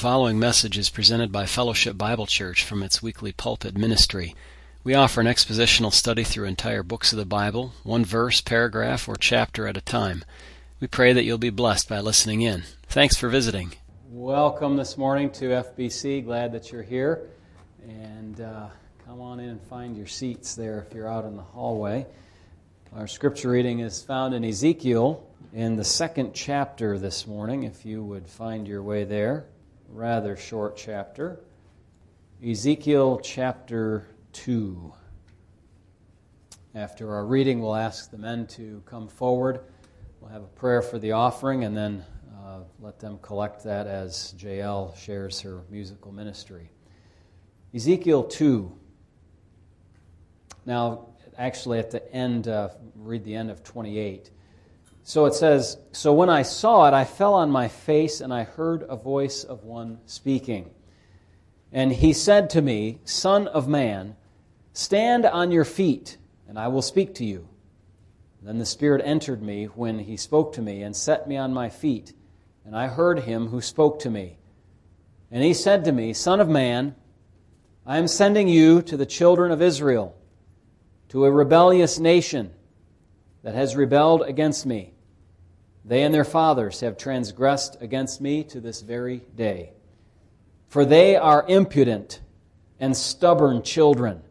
following message is presented by Fellowship Bible Church from its weekly pulpit ministry. We offer an expositional study through entire books of the Bible, one verse, paragraph, or chapter at a time. We pray that you'll be blessed by listening in. Thanks for visiting. Welcome this morning to FBC. Glad that you're here. And uh, come on in and find your seats there if you're out in the hallway. Our scripture reading is found in Ezekiel in the second chapter this morning, if you would find your way there. Rather short chapter. Ezekiel chapter 2. After our reading, we'll ask the men to come forward. We'll have a prayer for the offering and then uh, let them collect that as JL shares her musical ministry. Ezekiel 2. Now, actually, at the end, uh, read the end of 28. So it says, So when I saw it, I fell on my face, and I heard a voice of one speaking. And he said to me, Son of man, stand on your feet, and I will speak to you. Then the Spirit entered me when he spoke to me, and set me on my feet. And I heard him who spoke to me. And he said to me, Son of man, I am sending you to the children of Israel, to a rebellious nation that has rebelled against me. They and their fathers have transgressed against me to this very day. For they are impudent and stubborn children.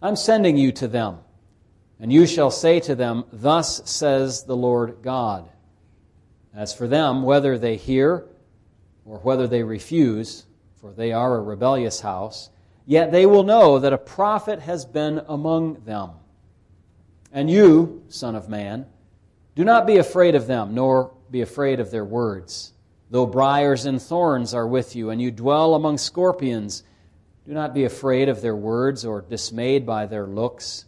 I'm sending you to them, and you shall say to them, Thus says the Lord God. As for them, whether they hear or whether they refuse, for they are a rebellious house, yet they will know that a prophet has been among them. And you, Son of Man, do not be afraid of them, nor be afraid of their words. Though briars and thorns are with you, and you dwell among scorpions, do not be afraid of their words or dismayed by their looks,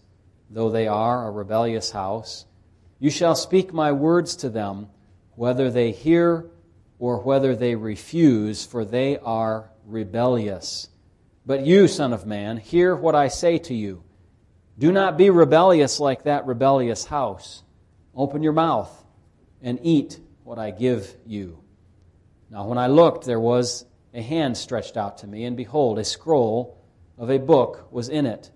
though they are a rebellious house. You shall speak my words to them, whether they hear or whether they refuse, for they are rebellious. But you, Son of Man, hear what I say to you. Do not be rebellious like that rebellious house. Open your mouth and eat what I give you. Now, when I looked, there was a hand stretched out to me, and behold, a scroll of a book was in it.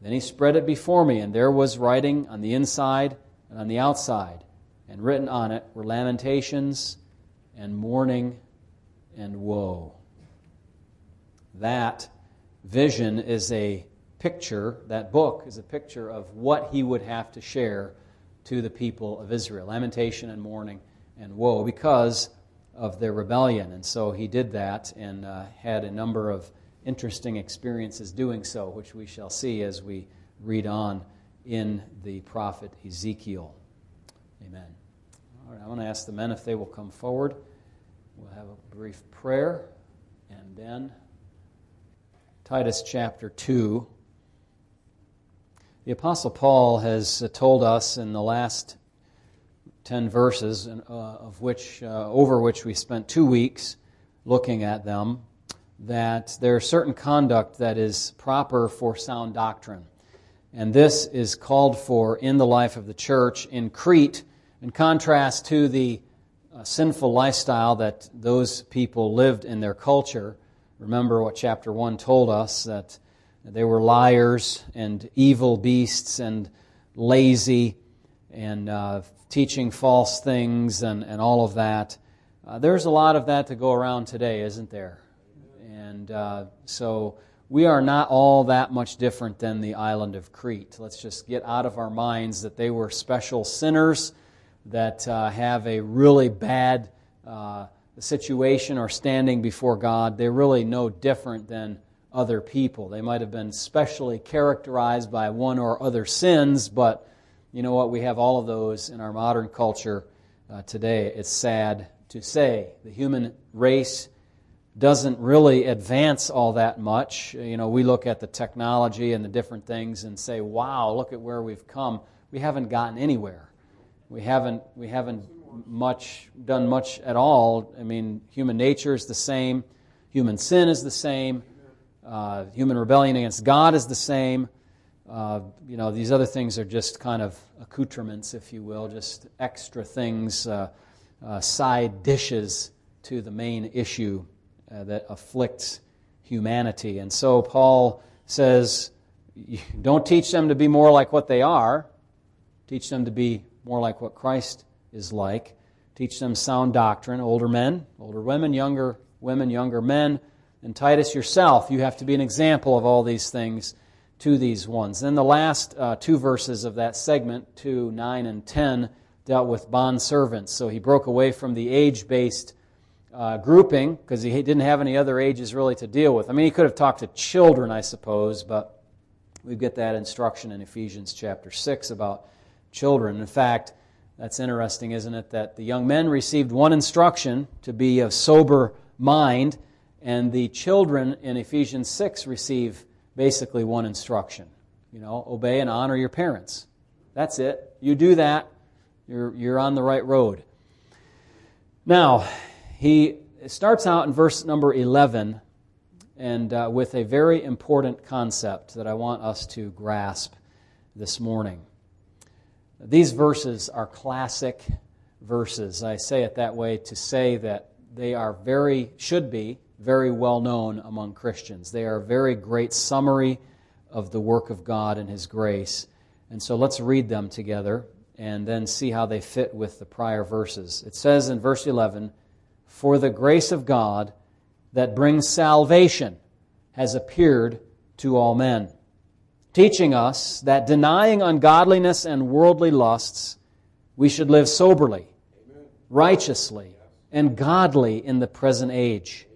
Then he spread it before me, and there was writing on the inside and on the outside, and written on it were lamentations and mourning and woe. That vision is a picture, that book is a picture of what he would have to share to the people of Israel lamentation and mourning and woe because of their rebellion. And so he did that and uh, had a number of interesting experiences doing so, which we shall see as we read on in the prophet Ezekiel. Amen. All right, I want to ask the men if they will come forward. We'll have a brief prayer and then Titus chapter 2. The Apostle Paul has uh, told us in the last 10 verses, uh, of which, uh, over which we spent two weeks looking at them, that there is certain conduct that is proper for sound doctrine. And this is called for in the life of the church in Crete, in contrast to the uh, sinful lifestyle that those people lived in their culture. Remember what chapter 1 told us that they were liars and evil beasts and lazy and uh, teaching false things and, and all of that. Uh, there's a lot of that to go around today, isn't there? And uh, so we are not all that much different than the island of Crete. Let's just get out of our minds that they were special sinners that uh, have a really bad uh, situation or standing before God. They're really no different than other people. They might have been specially characterized by one or other sins, but you know what? We have all of those in our modern culture uh, today. It's sad to say. The human race doesn't really advance all that much. You know, we look at the technology and the different things and say, wow, look at where we've come. We haven't gotten anywhere. We haven't, we haven't much done much at all. I mean, human nature is the same, human sin is the same uh, human rebellion against God is the same. Uh, you know, these other things are just kind of accoutrements, if you will, just extra things, uh, uh side dishes to the main issue uh, that afflicts humanity. And so Paul says, don't teach them to be more like what they are, teach them to be more like what Christ is like. Teach them sound doctrine, older men, older women, younger women, younger men. And Titus yourself, you have to be an example of all these things to these ones. Then the last uh, two verses of that segment, 2, 9, and 10, dealt with bond servants. So he broke away from the age based uh, grouping because he didn't have any other ages really to deal with. I mean, he could have talked to children, I suppose, but we get that instruction in Ephesians chapter 6 about children. In fact, that's interesting, isn't it? That the young men received one instruction to be of sober mind, and the children in Ephesians 6 receive basically one instruction. You know, obey and honor your parents. That's it. You do that, you're, you're on the right road. Now, he starts out in verse number 11 and uh, with a very important concept that I want us to grasp this morning. These verses are classic verses. I say it that way to say that they are very, should be, very well known among Christians. They are a very great summary of the work of God and His grace. And so let's read them together and then see how they fit with the prior verses. It says in verse 11, For the grace of God that brings salvation has appeared to all men teaching us that denying ungodliness and worldly lusts, we should live soberly, righteously, and godly in the present age,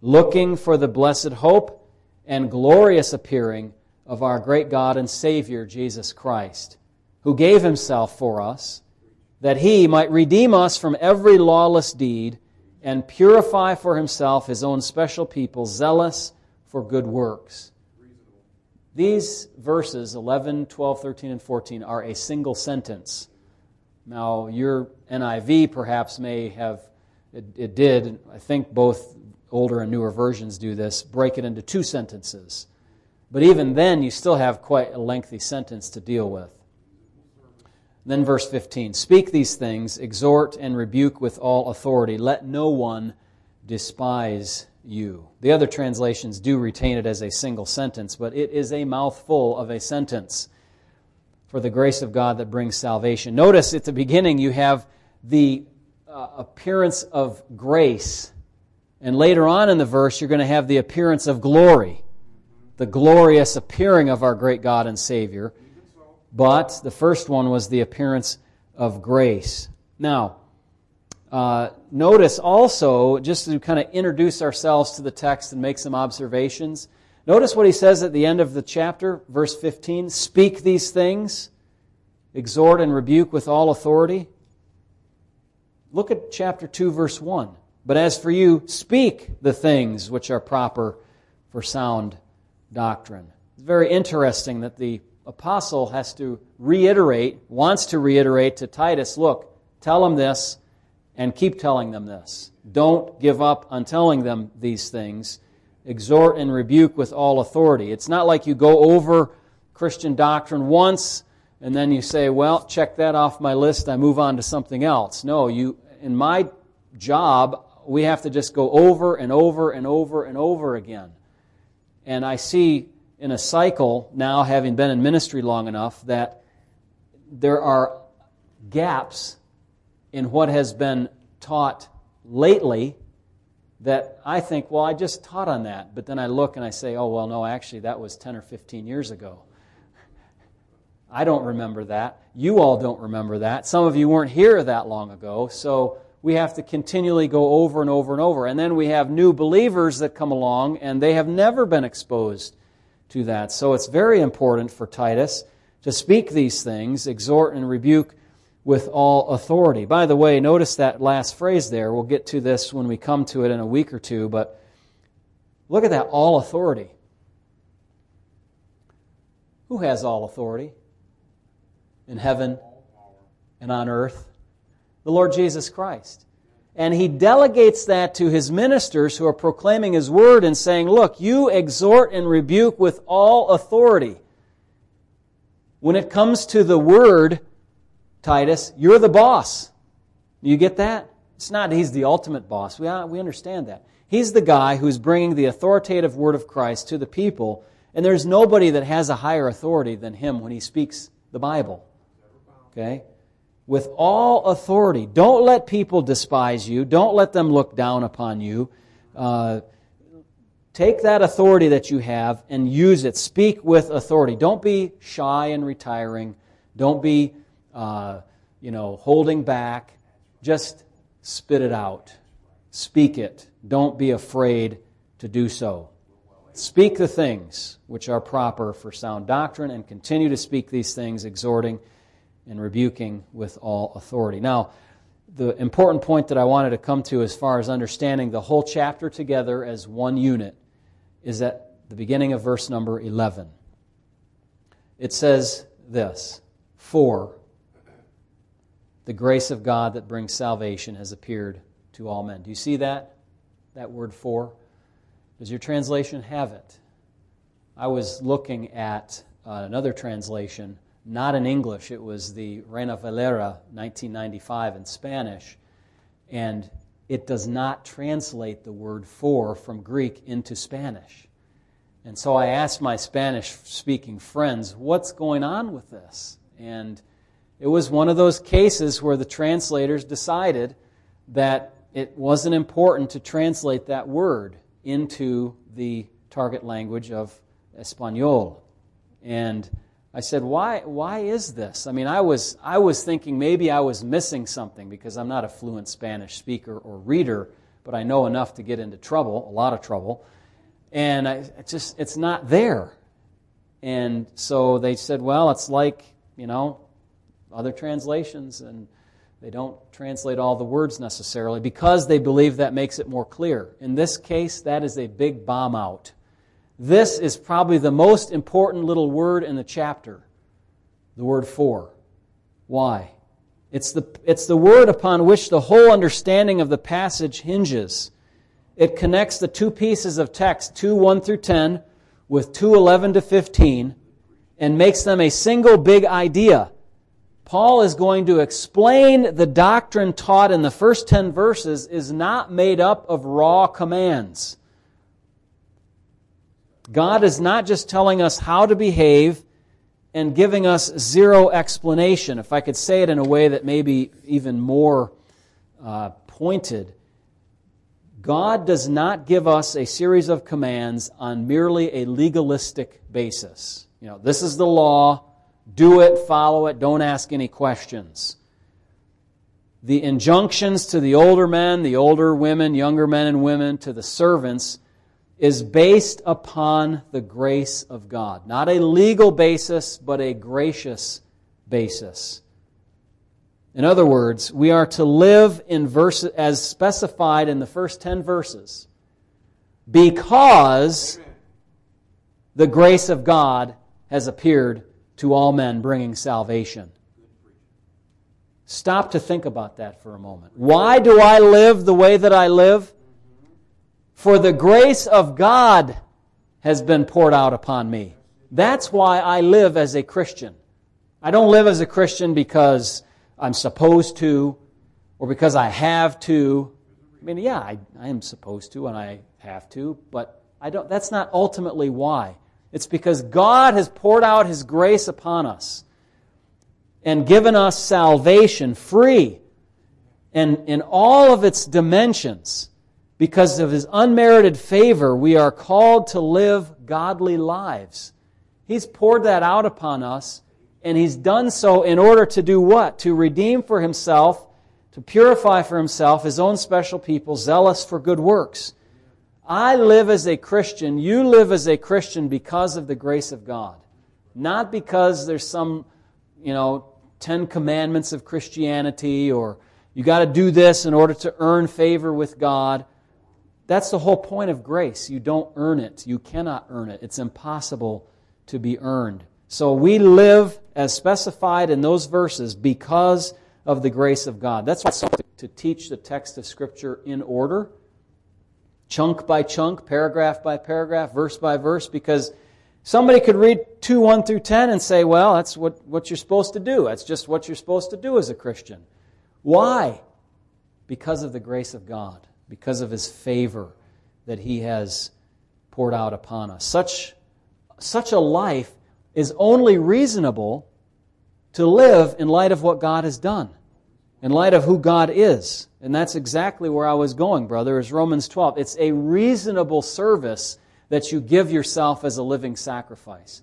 looking for the blessed hope and glorious appearing of our great God and Savior, Jesus Christ, who gave himself for us, that he might redeem us from every lawless deed and purify for himself his own special people, zealous for good works. These verses, 11, 12, 13, and 14, are a single sentence. Now, your NIV perhaps may have, it, it, did, I think both older and newer versions do this, break it into two sentences. But even then, you still have quite a lengthy sentence to deal with. Then, verse 15 Speak these things, exhort and rebuke with all authority. Let no one despise you. The other translations do retain it as a single sentence, but it is a mouthful of a sentence for the grace of God that brings salvation. Notice at the beginning you have the uh, appearance of grace, and later on in the verse you're going to have the appearance of glory, the glorious appearing of our great God and Savior. But the first one was the appearance of grace. Now, uh, notice also, just to kind of introduce ourselves to the text and make some observations, notice what he says at the end of the chapter, verse 15 Speak these things, exhort and rebuke with all authority. Look at chapter 2, verse 1. But as for you, speak the things which are proper for sound doctrine. It's very interesting that the apostle has to reiterate, wants to reiterate to Titus look, tell them this and keep telling them this. Don't give up on telling them these things. Exhort and rebuke with all authority. It's not like you go over Christian doctrine once and then you say, well, check that off my list, I move on to something else. No, you, in my job, we have to just go over and over and over and over again. And I see in a cycle now, having been in ministry long enough, that there are gaps in what has been taught lately that I think, well, I just taught on that. But then I look and I say, oh, well, no, actually, that was 10 or 15 years ago. I don't remember that. You all don't remember that. Some of you weren't here that long ago. So we have to continually go over and over and over. And then we have new believers that come along and they have never been exposed to that. So it's very important for Titus to speak these things, exhort and rebuke with all authority. By the way, notice that last phrase there. We'll get to this when we come to it in a week or two, but look at that all authority. Who has all authority? In heaven and on earth? The Lord Jesus Christ. And he delegates that to his ministers who are proclaiming his word and saying, Look, you exhort and rebuke with all authority. When it comes to the word, Titus, you're the boss. You get that? It's not he's the ultimate boss. We, uh, we understand that. He's the guy who's bringing the authoritative word of Christ to the people, and there's nobody that has a higher authority than him when he speaks the Bible. Okay? With all authority. Don't let people despise you. Don't let them look down upon you. Uh, take that authority that you have and use it. Speak with authority. Don't be shy and retiring. Don't be, uh, you know, holding back. Just spit it out. Speak it. Don't be afraid to do so. Speak the things which are proper for sound doctrine and continue to speak these things, exhorting and rebuking with all authority. Now, the important point that I wanted to come to as far as understanding the whole chapter together as one unit is at the beginning of verse number 11. It says this For the grace of God that brings salvation has appeared to all men. Do you see that? That word for? Does your translation have it? I was looking at uh, another translation, not in English, it was the Reina Valera 1995 in Spanish, and it does not translate the word for from Greek into Spanish. And so I asked my Spanish speaking friends, what's going on with this? And it was one of those cases where the translators decided that it wasn't important to translate that word into the target language of Espanol. And I said, why, why is this? I mean, I was, I was thinking maybe I was missing something because I'm not a fluent Spanish speaker or reader, but I know enough to get into trouble, a lot of trouble. And I it just, it's not there. And so they said, well, it's like, you know, other translations. And they don't translate all the words necessarily because they believe that makes it more clear. In this case, that is a big bomb out. This is probably the most important little word in the chapter the word for. Why? It's the, it's the word upon which the whole understanding of the passage hinges. It connects the two pieces of text, 2 1 through 10, with 2 11 to 15, and makes them a single big idea. Paul is going to explain the doctrine taught in the first 10 verses is not made up of raw commands. God is not just telling us how to behave and giving us zero explanation. If I could say it in a way that may be even more uh, pointed, God does not give us a series of commands on merely a legalistic basis. You know, this is the law, do it, follow it, don't ask any questions. The injunctions to the older men, the older women, younger men and women, to the servants, is based upon the grace of God. Not a legal basis, but a gracious basis. In other words, we are to live in verse as specified in the first 10 verses because the grace of God has appeared to all men, bringing salvation. Stop to think about that for a moment. Why do I live the way that I live? For the grace of God has been poured out upon me. That's why I live as a Christian. I don't live as a Christian because I'm supposed to or because I have to. I mean, yeah, I, I am supposed to and I have to, but I don't, that's not ultimately why. It's because God has poured out His grace upon us and given us salvation free and in all of its dimensions. Because of His unmerited favor, we are called to live godly lives. He's poured that out upon us, and He's done so in order to do what? To redeem for Himself, to purify for Himself His own special people, zealous for good works. I live as a Christian, you live as a Christian because of the grace of God. Not because there's some, you know, Ten Commandments of Christianity or you got to do this in order to earn favor with God. That's the whole point of grace. You don't earn it. You cannot earn it. It's impossible to be earned. So we live as specified in those verses because of the grace of God. That's why to teach the text of Scripture in order chunk by chunk, paragraph by paragraph, verse by verse, because somebody could read 2 1 through 10 and say, well, that's what, what you're supposed to do. That's just what you're supposed to do as a Christian. Why? because of the grace of God, because of His favor that He has poured out upon us. Such, such a life is only reasonable to live in light of what God has done, in light of who God is. And that's exactly where I was going, brother, is Romans 12. It's a reasonable service that you give yourself as a living sacrifice.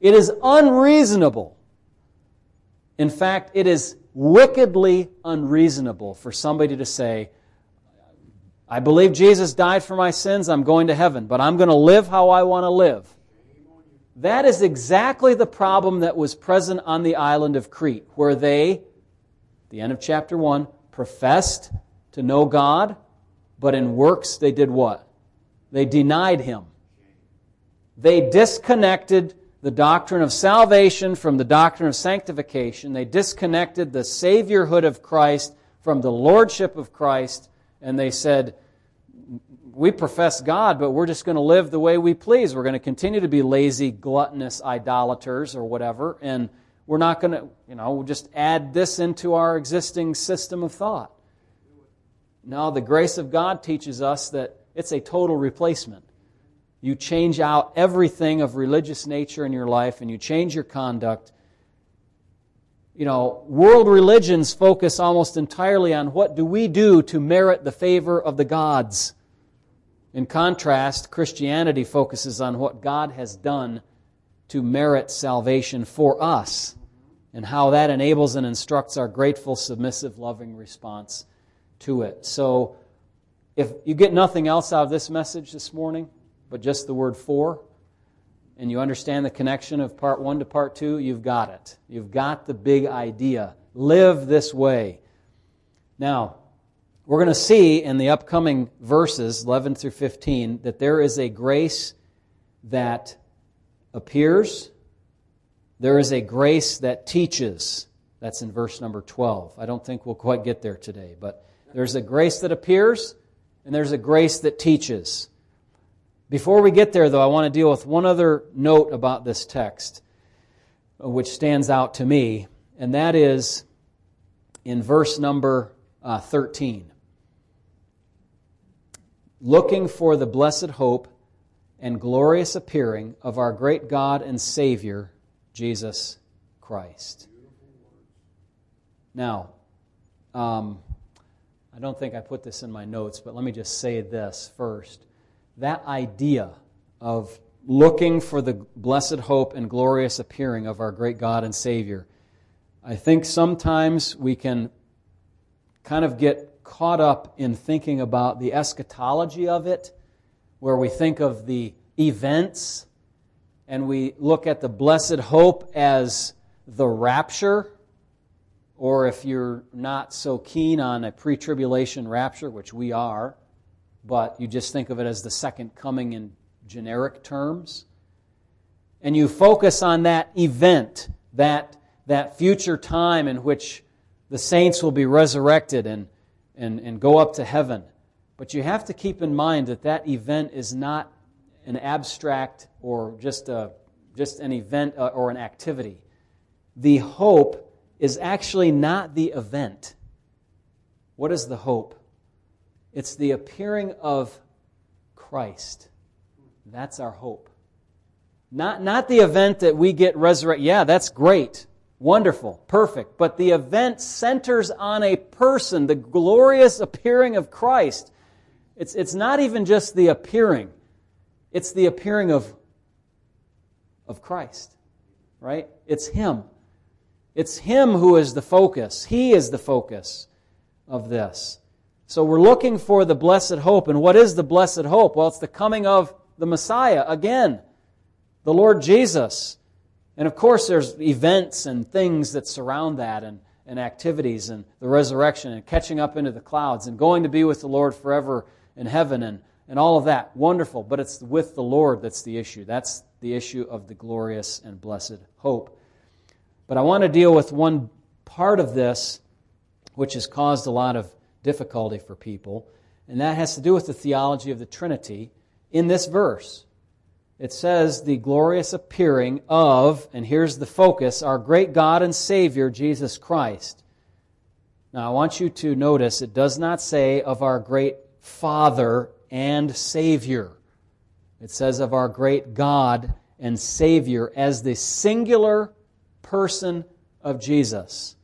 It is unreasonable. In fact, it is wickedly unreasonable for somebody to say, I believe Jesus died for my sins, I'm going to heaven, but I'm going to live how I want to live. That is exactly the problem that was present on the island of Crete, where they, the end of chapter 1, professed to know God, but in works they did what? They denied Him. They disconnected the doctrine of salvation from the doctrine of sanctification. They disconnected the Saviorhood of Christ from the Lordship of Christ, and they said, We profess God, but we're just going to live the way we please. We're going to continue to be lazy, gluttonous idolaters or whatever, and we're not going to, you know, we'll just add this into our existing system of thought. No, the grace of God teaches us that it's a total replacement. You change out everything of religious nature in your life and you change your conduct. You know, world religions focus almost entirely on what do we do to merit the favor of the gods. In contrast, Christianity focuses on what God has done to merit salvation for us and how that enables and instructs our grateful, submissive, loving response to it. So, if you get nothing else out of this message this morning, but just the word for, and you understand the connection of part one to part two, you've got it. You've got the big idea. Live this way. Now, we're going to see in the upcoming verses, 11 through 15, that there is a grace that appears, there is a grace that teaches. That's in verse number 12. I don't think we'll quite get there today, but there's a grace that appears, and there's a grace that teaches. Before we get there, though, I want to deal with one other note about this text, uh, which stands out to me, and that is in verse number uh, 13. Looking for the blessed hope and glorious appearing of our great God and Savior, Jesus Christ. Now, um, I don't think I put this in my notes, but let me just say this first that idea of looking for the blessed hope and glorious appearing of our great God and Savior, I think sometimes we can kind of get caught up in thinking about the eschatology of it, where we think of the events and we look at the blessed hope as the rapture, or if you're not so keen on a pre tribulation rapture, which we are, but you just think of it as the second coming in generic terms. And you focus on that event, that, that future time in which the saints will be resurrected and, and, and go up to heaven. But you have to keep in mind that that event is not an abstract or just, a, just an event uh, or an activity. The hope is actually not the event. What is the hope? It's the appearing of Christ. That's our hope. Not, not the event that we get resurrected. Yeah, that's great. Wonderful. Perfect. But the event centers on a person, the glorious appearing of Christ. It's, it's not even just the appearing, it's the appearing of, of Christ, right? It's Him. It's Him who is the focus. He is the focus of this. So we're looking for the blessed hope. And what is the blessed hope? Well, it's the coming of the Messiah again, the Lord Jesus. And of course, there's events and things that surround that and, and activities and the resurrection and catching up into the clouds and going to be with the Lord forever in heaven and, and all of that. Wonderful. But it's with the Lord that's the issue. That's the issue of the glorious and blessed hope. But I want to deal with one part of this which has caused a lot of difficulty for people, and that has to do with the theology of the Trinity in this verse. It says, the glorious appearing of, and here's the focus, our great God and Savior, Jesus Christ. Now, I want you to notice it does not say of our great Father and Savior. It says of our great God and Savior as the singular person of Jesus.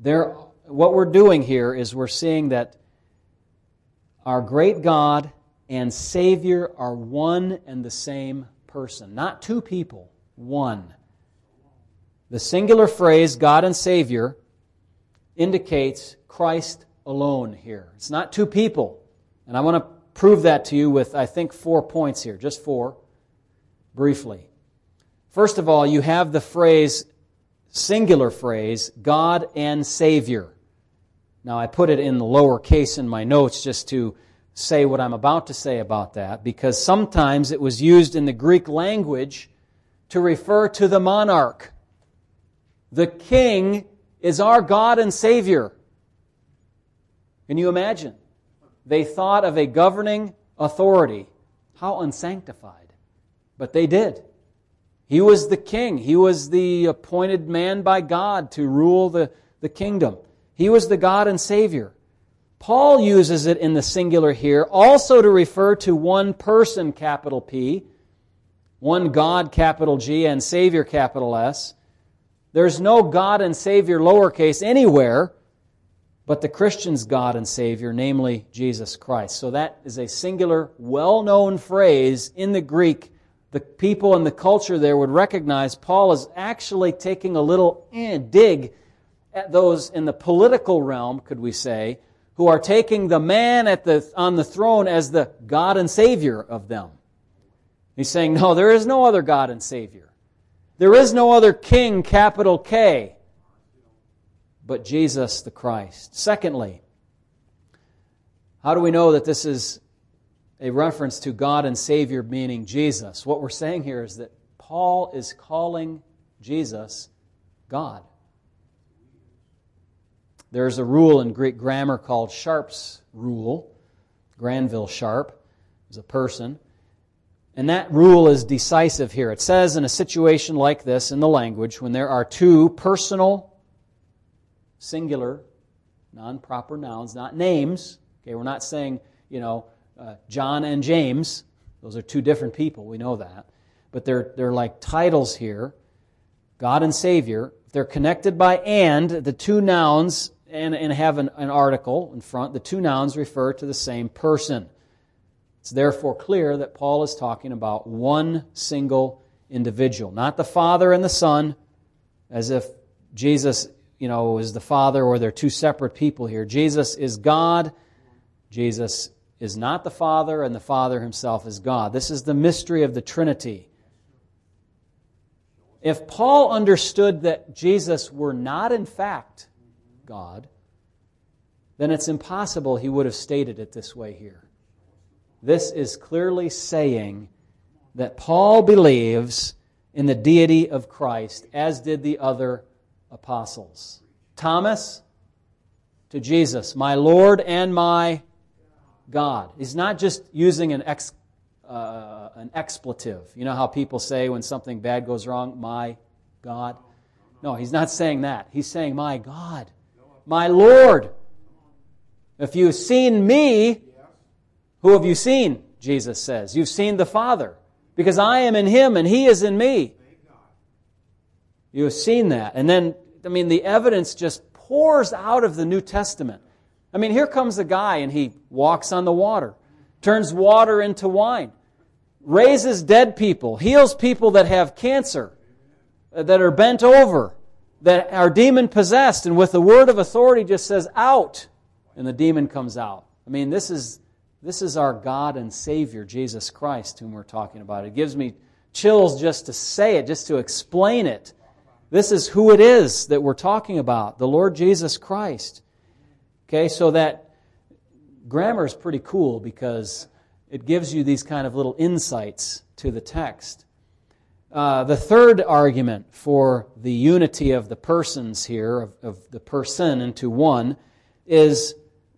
There, what we're doing here is we're seeing that our great God and Savior are one and the same person. Not two people, one. The singular phrase, God and Savior, indicates Christ alone here. It's not two people. And I want to prove that to you with, I think, four points here, just four, briefly. First of all, you have the phrase, singular phrase, God and Savior. Now, I put it in the lower case in my notes just to say what I'm about to say about that, because sometimes it was used in the Greek language to refer to the monarch. The king is our God and Savior. Can you imagine? They thought of a governing authority. How unsanctified. But they did. He was the king. He was the appointed man by God to rule the, the kingdom. He was the God and Savior. Paul uses it in the singular here also to refer to one person, capital P, one God, capital G, and Savior, capital S. There's no God and Savior lowercase anywhere but the Christian's God and Savior, namely Jesus Christ. So that is a singular, well known phrase in the Greek. The people in the culture there would recognize Paul is actually taking a little eh, dig those in the political realm, could we say, who are taking the man at the, on the throne as the God and Savior of them. He's saying, no, there is no other God and Savior. There is no other king, capital K, but Jesus the Christ. Secondly, how do we know that this is a reference to God and Savior, meaning Jesus? What we're saying here is that Paul is calling Jesus God. There's a rule in Greek grammar called Sharp's rule. Granville Sharp is a person. And that rule is decisive here. It says in a situation like this in the language, when there are two personal, singular, non proper nouns, not names, okay, we're not saying, you know, uh, John and James, those are two different people, we know that. But they're, they're like titles here God and Savior. They're connected by and, the two nouns, and, and have an, an article in front, the two nouns refer to the same person. It's therefore clear that Paul is talking about one single individual, not the Father and the Son, as if Jesus, you know, is the Father or they're two separate people here. Jesus is God. Jesus is not the Father, and the Father himself is God. This is the mystery of the Trinity. If Paul understood that Jesus were not, in fact, God, then it's impossible he would have stated it this way here. This is clearly saying that Paul believes in the deity of Christ, as did the other apostles. Thomas to Jesus, my Lord and my God. He's not just using an, ex, uh, an expletive. You know how people say when something bad goes wrong, my God? No, he's not saying that. He's saying, my God, my Lord. If you've seen me, who have you seen? Jesus says. You've seen the Father, because I am in him and he is in me. You have seen that. And then, I mean, the evidence just pours out of the New Testament. I mean, here comes a guy and he walks on the water, turns water into wine, raises dead people, heals people that have cancer, uh, that are bent over, that are demon possessed, and with the word of authority just says, out, and the demon comes out. I mean, this is this is our God and Savior, Jesus Christ, whom we're talking about. It gives me chills just to say it, just to explain it. This is who it is that we're talking about, the Lord Jesus Christ. Okay, so that grammar is pretty cool because it gives you these kind of little insights to the text. Uh, the third argument for the unity of the persons here, of, of the person into one, is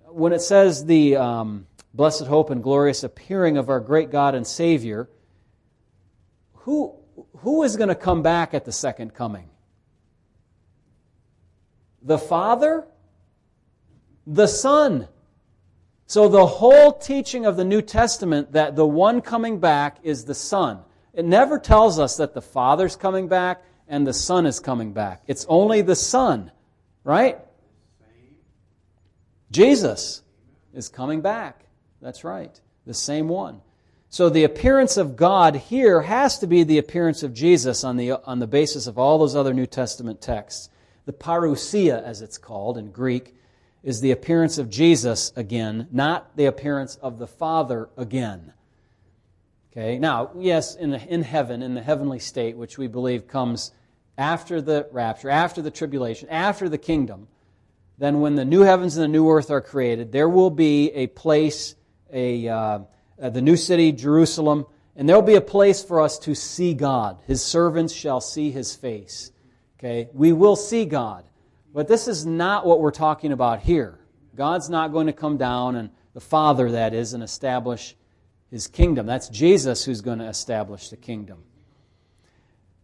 when it says the. Um, blessed hope and glorious appearing of our great God and Savior, who, who is going to come back at the second coming? The Father the Son. So the whole teaching of the New Testament that the one coming back is the Son. It never tells us that the Father's coming back and the Son is coming back. It's only the Son, right? Jesus is coming back. That's right. The same one. So the appearance of God here has to be the appearance of Jesus on the, on the basis of all those other New Testament texts. The parousia, as it's called in Greek, is the appearance of Jesus again, not the appearance of the Father again. Okay, now, yes, in, in heaven, in the heavenly state, which we believe comes after the rapture, after the tribulation, after the kingdom, then when the new heavens and the new earth are created, there will be a place, a, uh, the new city, Jerusalem, and there will be a place for us to see God. His servants shall see his face. Okay? We will see God. But this is not what we're talking about here. God's not going to come down, and the Father, that is, and establish his kingdom. That's Jesus who's going to establish the kingdom.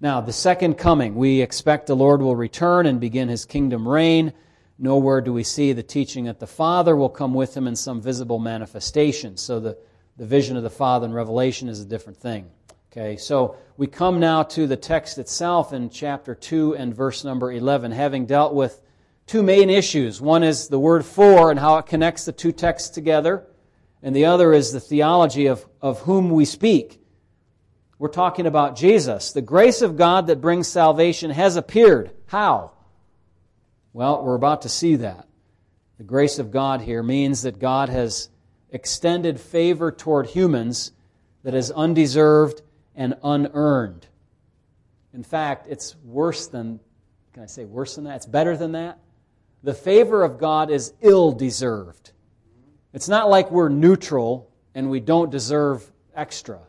Now, the second coming, we expect the Lord will return and begin his kingdom reign. Nowhere do we see the teaching that the Father will come with him in some visible manifestation. So the, the vision of the Father in Revelation is a different thing. Okay, so we come now to the text itself in chapter 2 and verse number 11, having dealt with two main issues. One is the word for and how it connects the two texts together, and the other is the theology of, of whom we speak. We're talking about Jesus. The grace of God that brings salvation has appeared. How? Well, we're about to see that. The grace of God here means that God has extended favor toward humans that is undeserved and unearned. In fact, it's worse than, can I say worse than that? It's better than that. The favor of God is ill deserved. It's not like we're neutral and we don't deserve extra.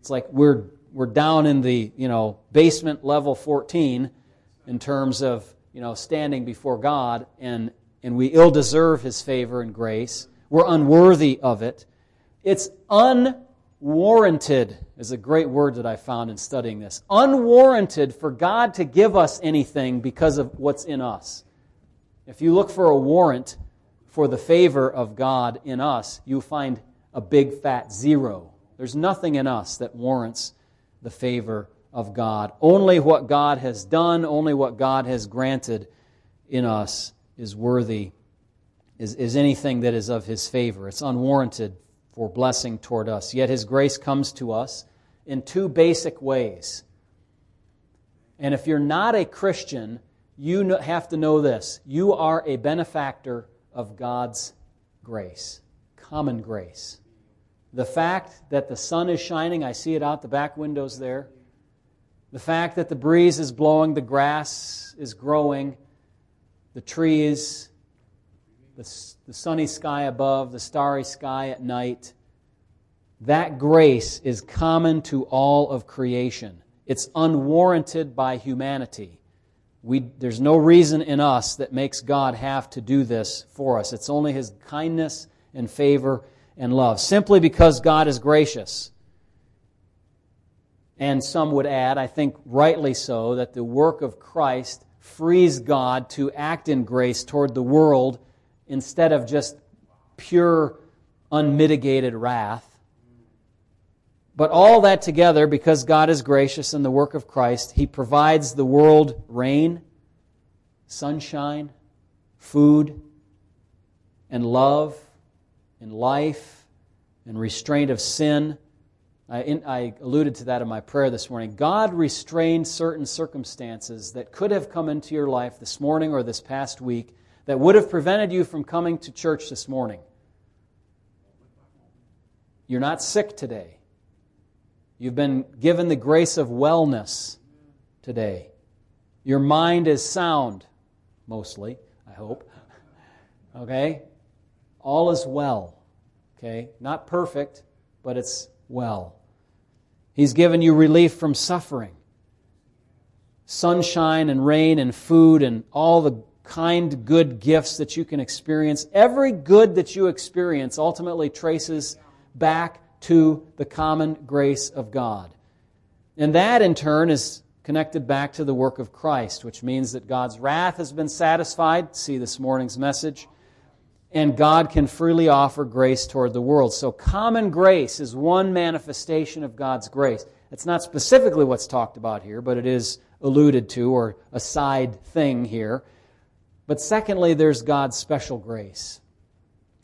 It's like we're, we're down in the you know, basement level 14 in terms of you know, standing before God, and, and we ill deserve His favor and grace. We're unworthy of it. It's unwarranted, is a great word that I found in studying this. Unwarranted for God to give us anything because of what's in us. If you look for a warrant for the favor of God in us, you find a big fat zero. There's nothing in us that warrants the favor of God. Only what God has done, only what God has granted in us is worthy, is, is anything that is of His favor. It's unwarranted for blessing toward us. Yet His grace comes to us in two basic ways. And if you're not a Christian, you have to know this. You are a benefactor of God's grace, common grace. The fact that the sun is shining, I see it out the back windows there the fact that the breeze is blowing, the grass is growing, the trees, the, the sunny sky above, the starry sky at night, that grace is common to all of creation. It's unwarranted by humanity. We, there's no reason in us that makes God have to do this for us. It's only His kindness and favor and love. Simply because God is gracious and some would add, I think rightly so, that the work of Christ frees God to act in grace toward the world instead of just pure, unmitigated wrath. But all that together, because God is gracious in the work of Christ, He provides the world rain, sunshine, food, and love, and life, and restraint of sin I, in, I alluded to that in my prayer this morning. God restrained certain circumstances that could have come into your life this morning or this past week that would have prevented you from coming to church this morning. You're not sick today. You've been given the grace of wellness today. Your mind is sound, mostly, I hope. Okay? All is well. Okay? Not perfect, but it's well. He's given you relief from suffering. Sunshine and rain and food and all the kind, good gifts that you can experience. Every good that you experience ultimately traces back to the common grace of God. And that, in turn, is connected back to the work of Christ, which means that God's wrath has been satisfied. See this morning's message. and God can freely offer grace toward the world. So common grace is one manifestation of God's grace. It's not specifically what's talked about here, but it is alluded to or a side thing here. But secondly, there's God's special grace.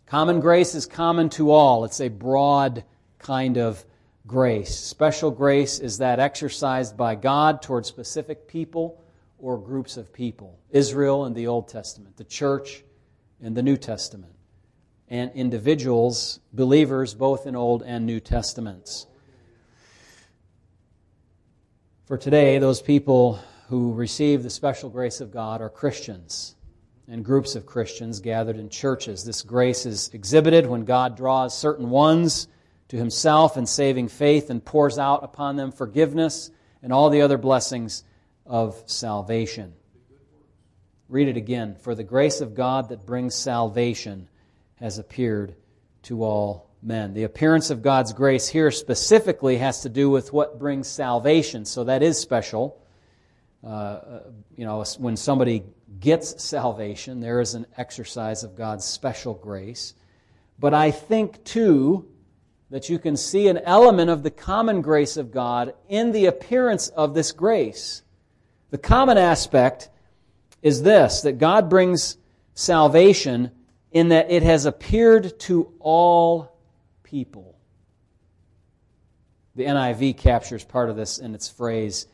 Common grace is common to all. It's a broad kind of grace. Special grace is that exercised by God toward specific people or groups of people. Israel in the Old Testament, the church in the New Testament, and individuals, believers, both in Old and New Testaments. For today, those people who receive the special grace of God are Christians and groups of Christians gathered in churches. This grace is exhibited when God draws certain ones to himself in saving faith and pours out upon them forgiveness and all the other blessings of salvation. Read it again. For the grace of God that brings salvation has appeared to all men. The appearance of God's grace here specifically has to do with what brings salvation, so that is special. Uh, you know, when somebody gets salvation, there is an exercise of God's special grace. But I think, too, that you can see an element of the common grace of God in the appearance of this grace. The common aspect is this that God brings salvation in that it has appeared to all people. The NIV captures part of this in its phrase,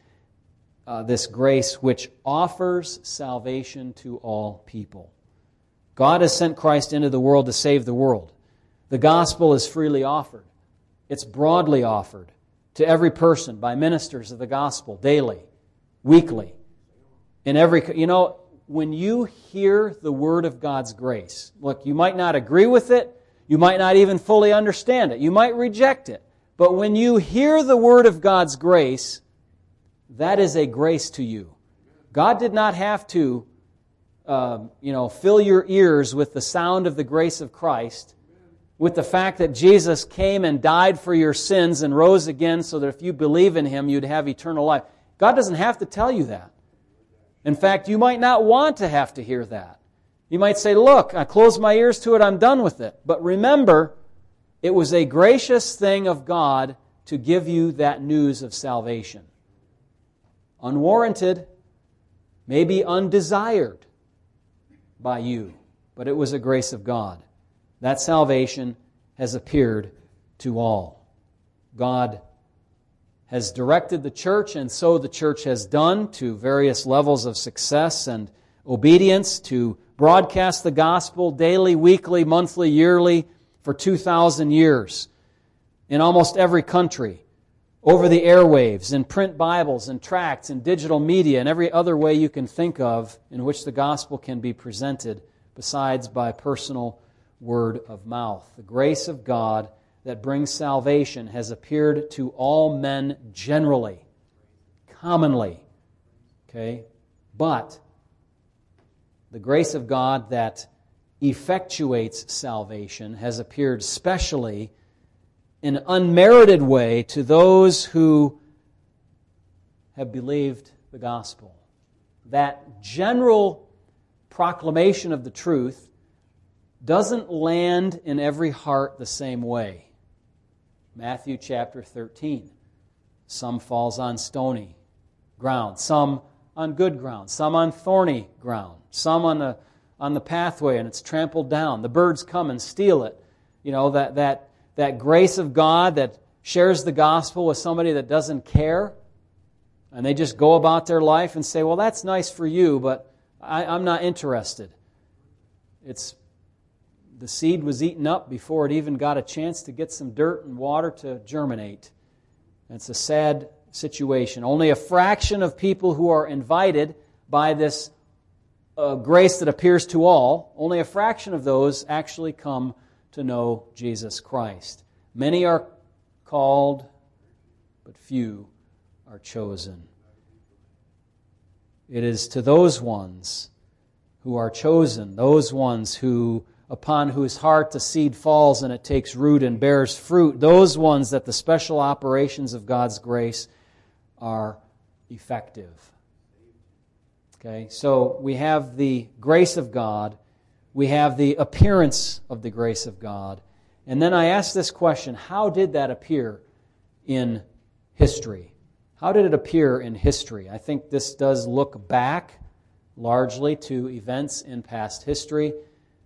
uh, this grace which offers salvation to all people. God has sent Christ into the world to save the world. The gospel is freely offered, it's broadly offered to every person by ministers of the gospel daily, weekly. In every, you know, when you hear the word of God's grace, look, you might not agree with it, you might not even fully understand it, you might reject it, but when you hear the word of God's grace, that is a grace to you. God did not have to, uh, you know, fill your ears with the sound of the grace of Christ with the fact that Jesus came and died for your sins and rose again so that if you believe in him, you'd have eternal life. God doesn't have to tell you that. In fact, you might not want to have to hear that. You might say, Look, I close my ears to it, I'm done with it. But remember, it was a gracious thing of God to give you that news of salvation. Unwarranted, maybe undesired by you, but it was a grace of God that salvation has appeared to all. God has directed the church, and so the church has done to various levels of success and obedience to broadcast the gospel daily, weekly, monthly, yearly for 2,000 years in almost every country, over the airwaves, in print Bibles and tracts and digital media and every other way you can think of in which the gospel can be presented, besides by personal word of mouth. The grace of God that brings salvation has appeared to all men generally, commonly. Okay? But the grace of God that effectuates salvation has appeared specially in unmerited way to those who have believed the gospel. That general proclamation of the truth doesn't land in every heart the same way. Matthew chapter 13. Some falls on stony ground, some on good ground, some on thorny ground, some on the, on the pathway and it's trampled down. The birds come and steal it. You know, that, that, that grace of God that shares the gospel with somebody that doesn't care, and they just go about their life and say, Well, that's nice for you, but I, I'm not interested. It's the seed was eaten up before it even got a chance to get some dirt and water to germinate. It's a sad situation. Only a fraction of people who are invited by this uh, grace that appears to all, only a fraction of those actually come to know Jesus Christ. Many are called, but few are chosen. It is to those ones who are chosen, those ones who upon whose heart the seed falls and it takes root and bears fruit, those ones that the special operations of God's grace are effective. Okay, so we have the grace of God we have the appearance of the grace of God. And then I ask this question how did that appear in history? How did it appear in history? I think this does look back largely to events in past history.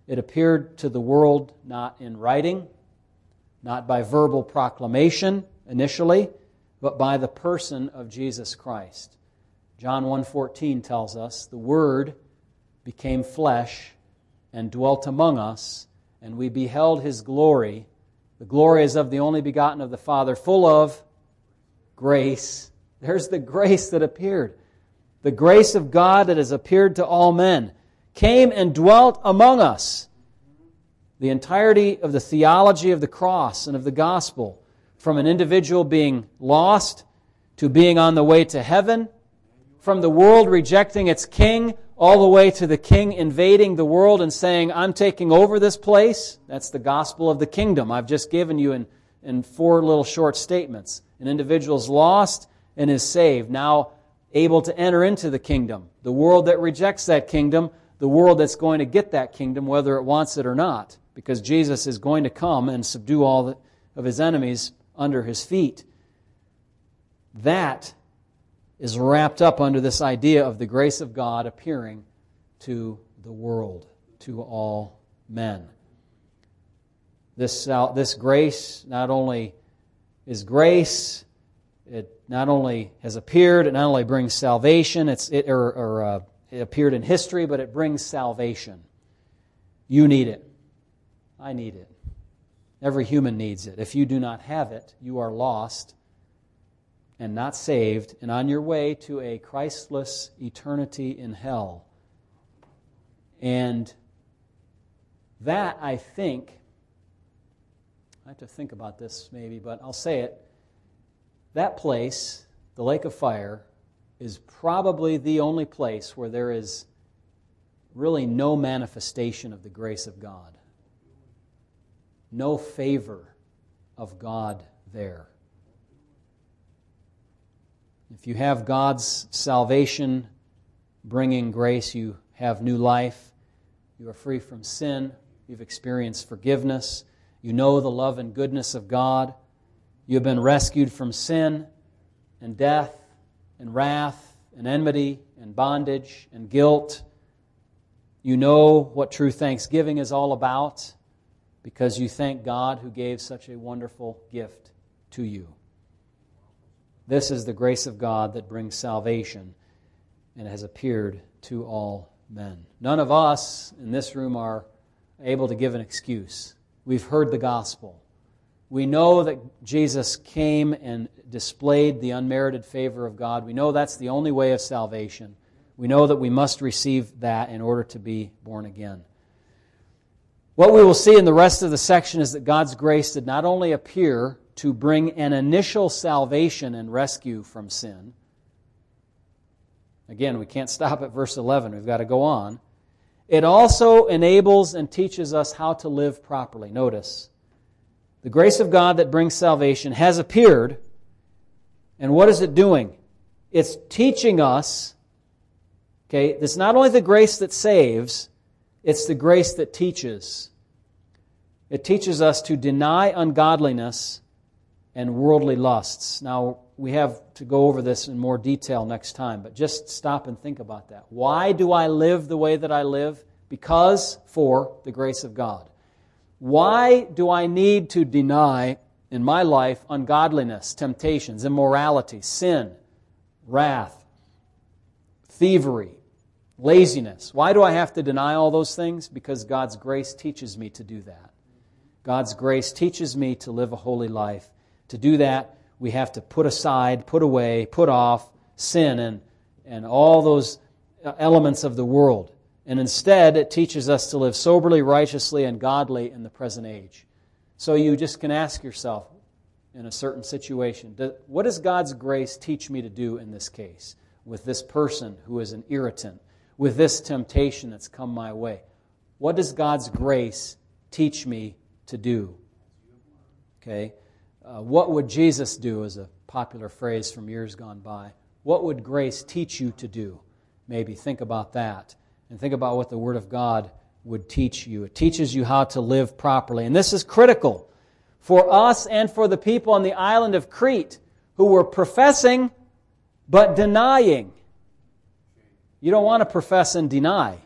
It appeared to the world not in writing, not by verbal proclamation initially, but by the person of Jesus Christ. John 1:14 tells us, "The word became flesh and dwelt among us, and we beheld his glory. The glory is of the only begotten of the Father, full of grace." There's the grace that appeared. The grace of God that has appeared to all men came and dwelt among us. The entirety of the theology of the cross and of the gospel, from an individual being lost to being on the way to heaven, from the world rejecting its king all the way to the king invading the world and saying, I'm taking over this place. That's the gospel of the kingdom. I've just given you in, in four little short statements. An individual's lost and is saved, now able to enter into the kingdom. The world that rejects that kingdom, the world that's going to get that kingdom, whether it wants it or not, because Jesus is going to come and subdue all of his enemies under his feet. That is wrapped up under this idea of the grace of God appearing to the world, to all men. This, uh, this grace not only is grace, it not only has appeared, it not only brings salvation, it's, it, or, or uh, it appeared in history, but it brings salvation. You need it. I need it. Every human needs it. If you do not have it, you are lost and not saved, and on your way to a Christless eternity in hell. And that, I think, I have to think about this maybe, but I'll say it. That place, the lake of fire, is probably the only place where there is really no manifestation of the grace of God, no favor of God there. If you have God's salvation bringing grace, you have new life. You are free from sin. You've experienced forgiveness. You know the love and goodness of God. You have been rescued from sin and death and wrath and enmity and bondage and guilt. You know what true thanksgiving is all about because you thank God who gave such a wonderful gift to you. This is the grace of God that brings salvation and has appeared to all men. None of us in this room are able to give an excuse. We've heard the gospel. We know that Jesus came and displayed the unmerited favor of God. We know that's the only way of salvation. We know that we must receive that in order to be born again. What we will see in the rest of the section is that God's grace did not only appear to bring an initial salvation and rescue from sin. Again, we can't stop at verse 11. We've got to go on. It also enables and teaches us how to live properly. Notice, the grace of God that brings salvation has appeared, and what is it doing? It's teaching us, okay, it's not only the grace that saves, it's the grace that teaches. It teaches us to deny ungodliness and worldly lusts. Now, we have to go over this in more detail next time, but just stop and think about that. Why do I live the way that I live? Because for the grace of God. Why do I need to deny in my life ungodliness, temptations, immorality, sin, wrath, thievery, laziness? Why do I have to deny all those things? Because God's grace teaches me to do that. God's grace teaches me to live a holy life to do that, we have to put aside, put away, put off sin and, and all those elements of the world. And instead, it teaches us to live soberly, righteously, and godly in the present age. So you just can ask yourself in a certain situation what does God's grace teach me to do in this case with this person who is an irritant, with this temptation that's come my way? What does God's grace teach me to do? Okay? Uh, what would Jesus do is a popular phrase from years gone by. What would grace teach you to do? Maybe think about that. And think about what the Word of God would teach you. It teaches you how to live properly. And this is critical for us and for the people on the island of Crete who were professing but denying. You don't want to profess and deny.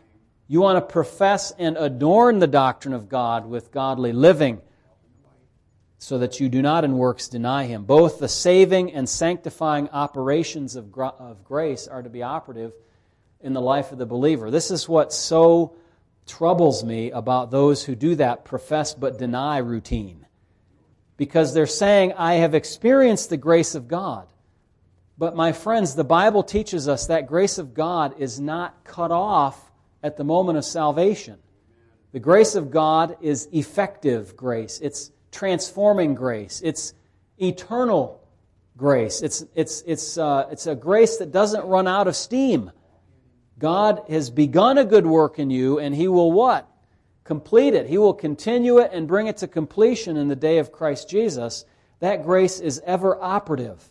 You want to profess and adorn the doctrine of God with godly living so that you do not in works deny Him. Both the saving and sanctifying operations of, grace are to be operative in the life of the believer. This is what so troubles me about those who do that profess but deny routine. Because they're saying, I have experienced the grace of God. But my friends, the Bible teaches us that grace of God is not cut off at the moment of salvation. The grace of God is effective grace. It's transforming grace. It's eternal grace. It's, it's, it's, uh, it's a grace that doesn't run out of steam. God has begun a good work in you, and He will what? Complete it. He will continue it and bring it to completion in the day of Christ Jesus. That grace is ever operative.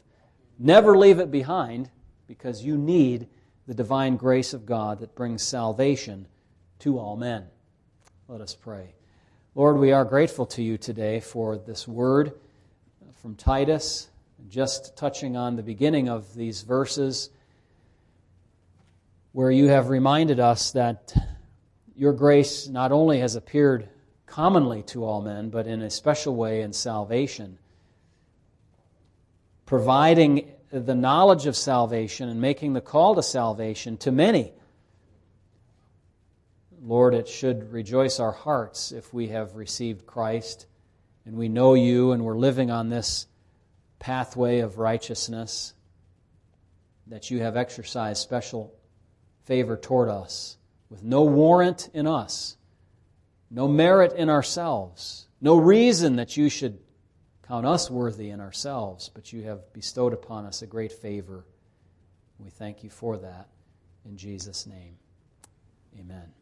Never leave it behind because you need the divine grace of God that brings salvation to all men. Let us pray. Lord, we are grateful to you today for this word from Titus, just touching on the beginning of these verses, where you have reminded us that your grace not only has appeared commonly to all men, but in a special way in salvation, providing the knowledge of salvation and making the call to salvation to many. Lord, it should rejoice our hearts if we have received Christ and we know you and we're living on this pathway of righteousness, that you have exercised special favor toward us with no warrant in us, no merit in ourselves, no reason that you should count us worthy in ourselves, but you have bestowed upon us a great favor. We thank you for that. In Jesus' name, amen.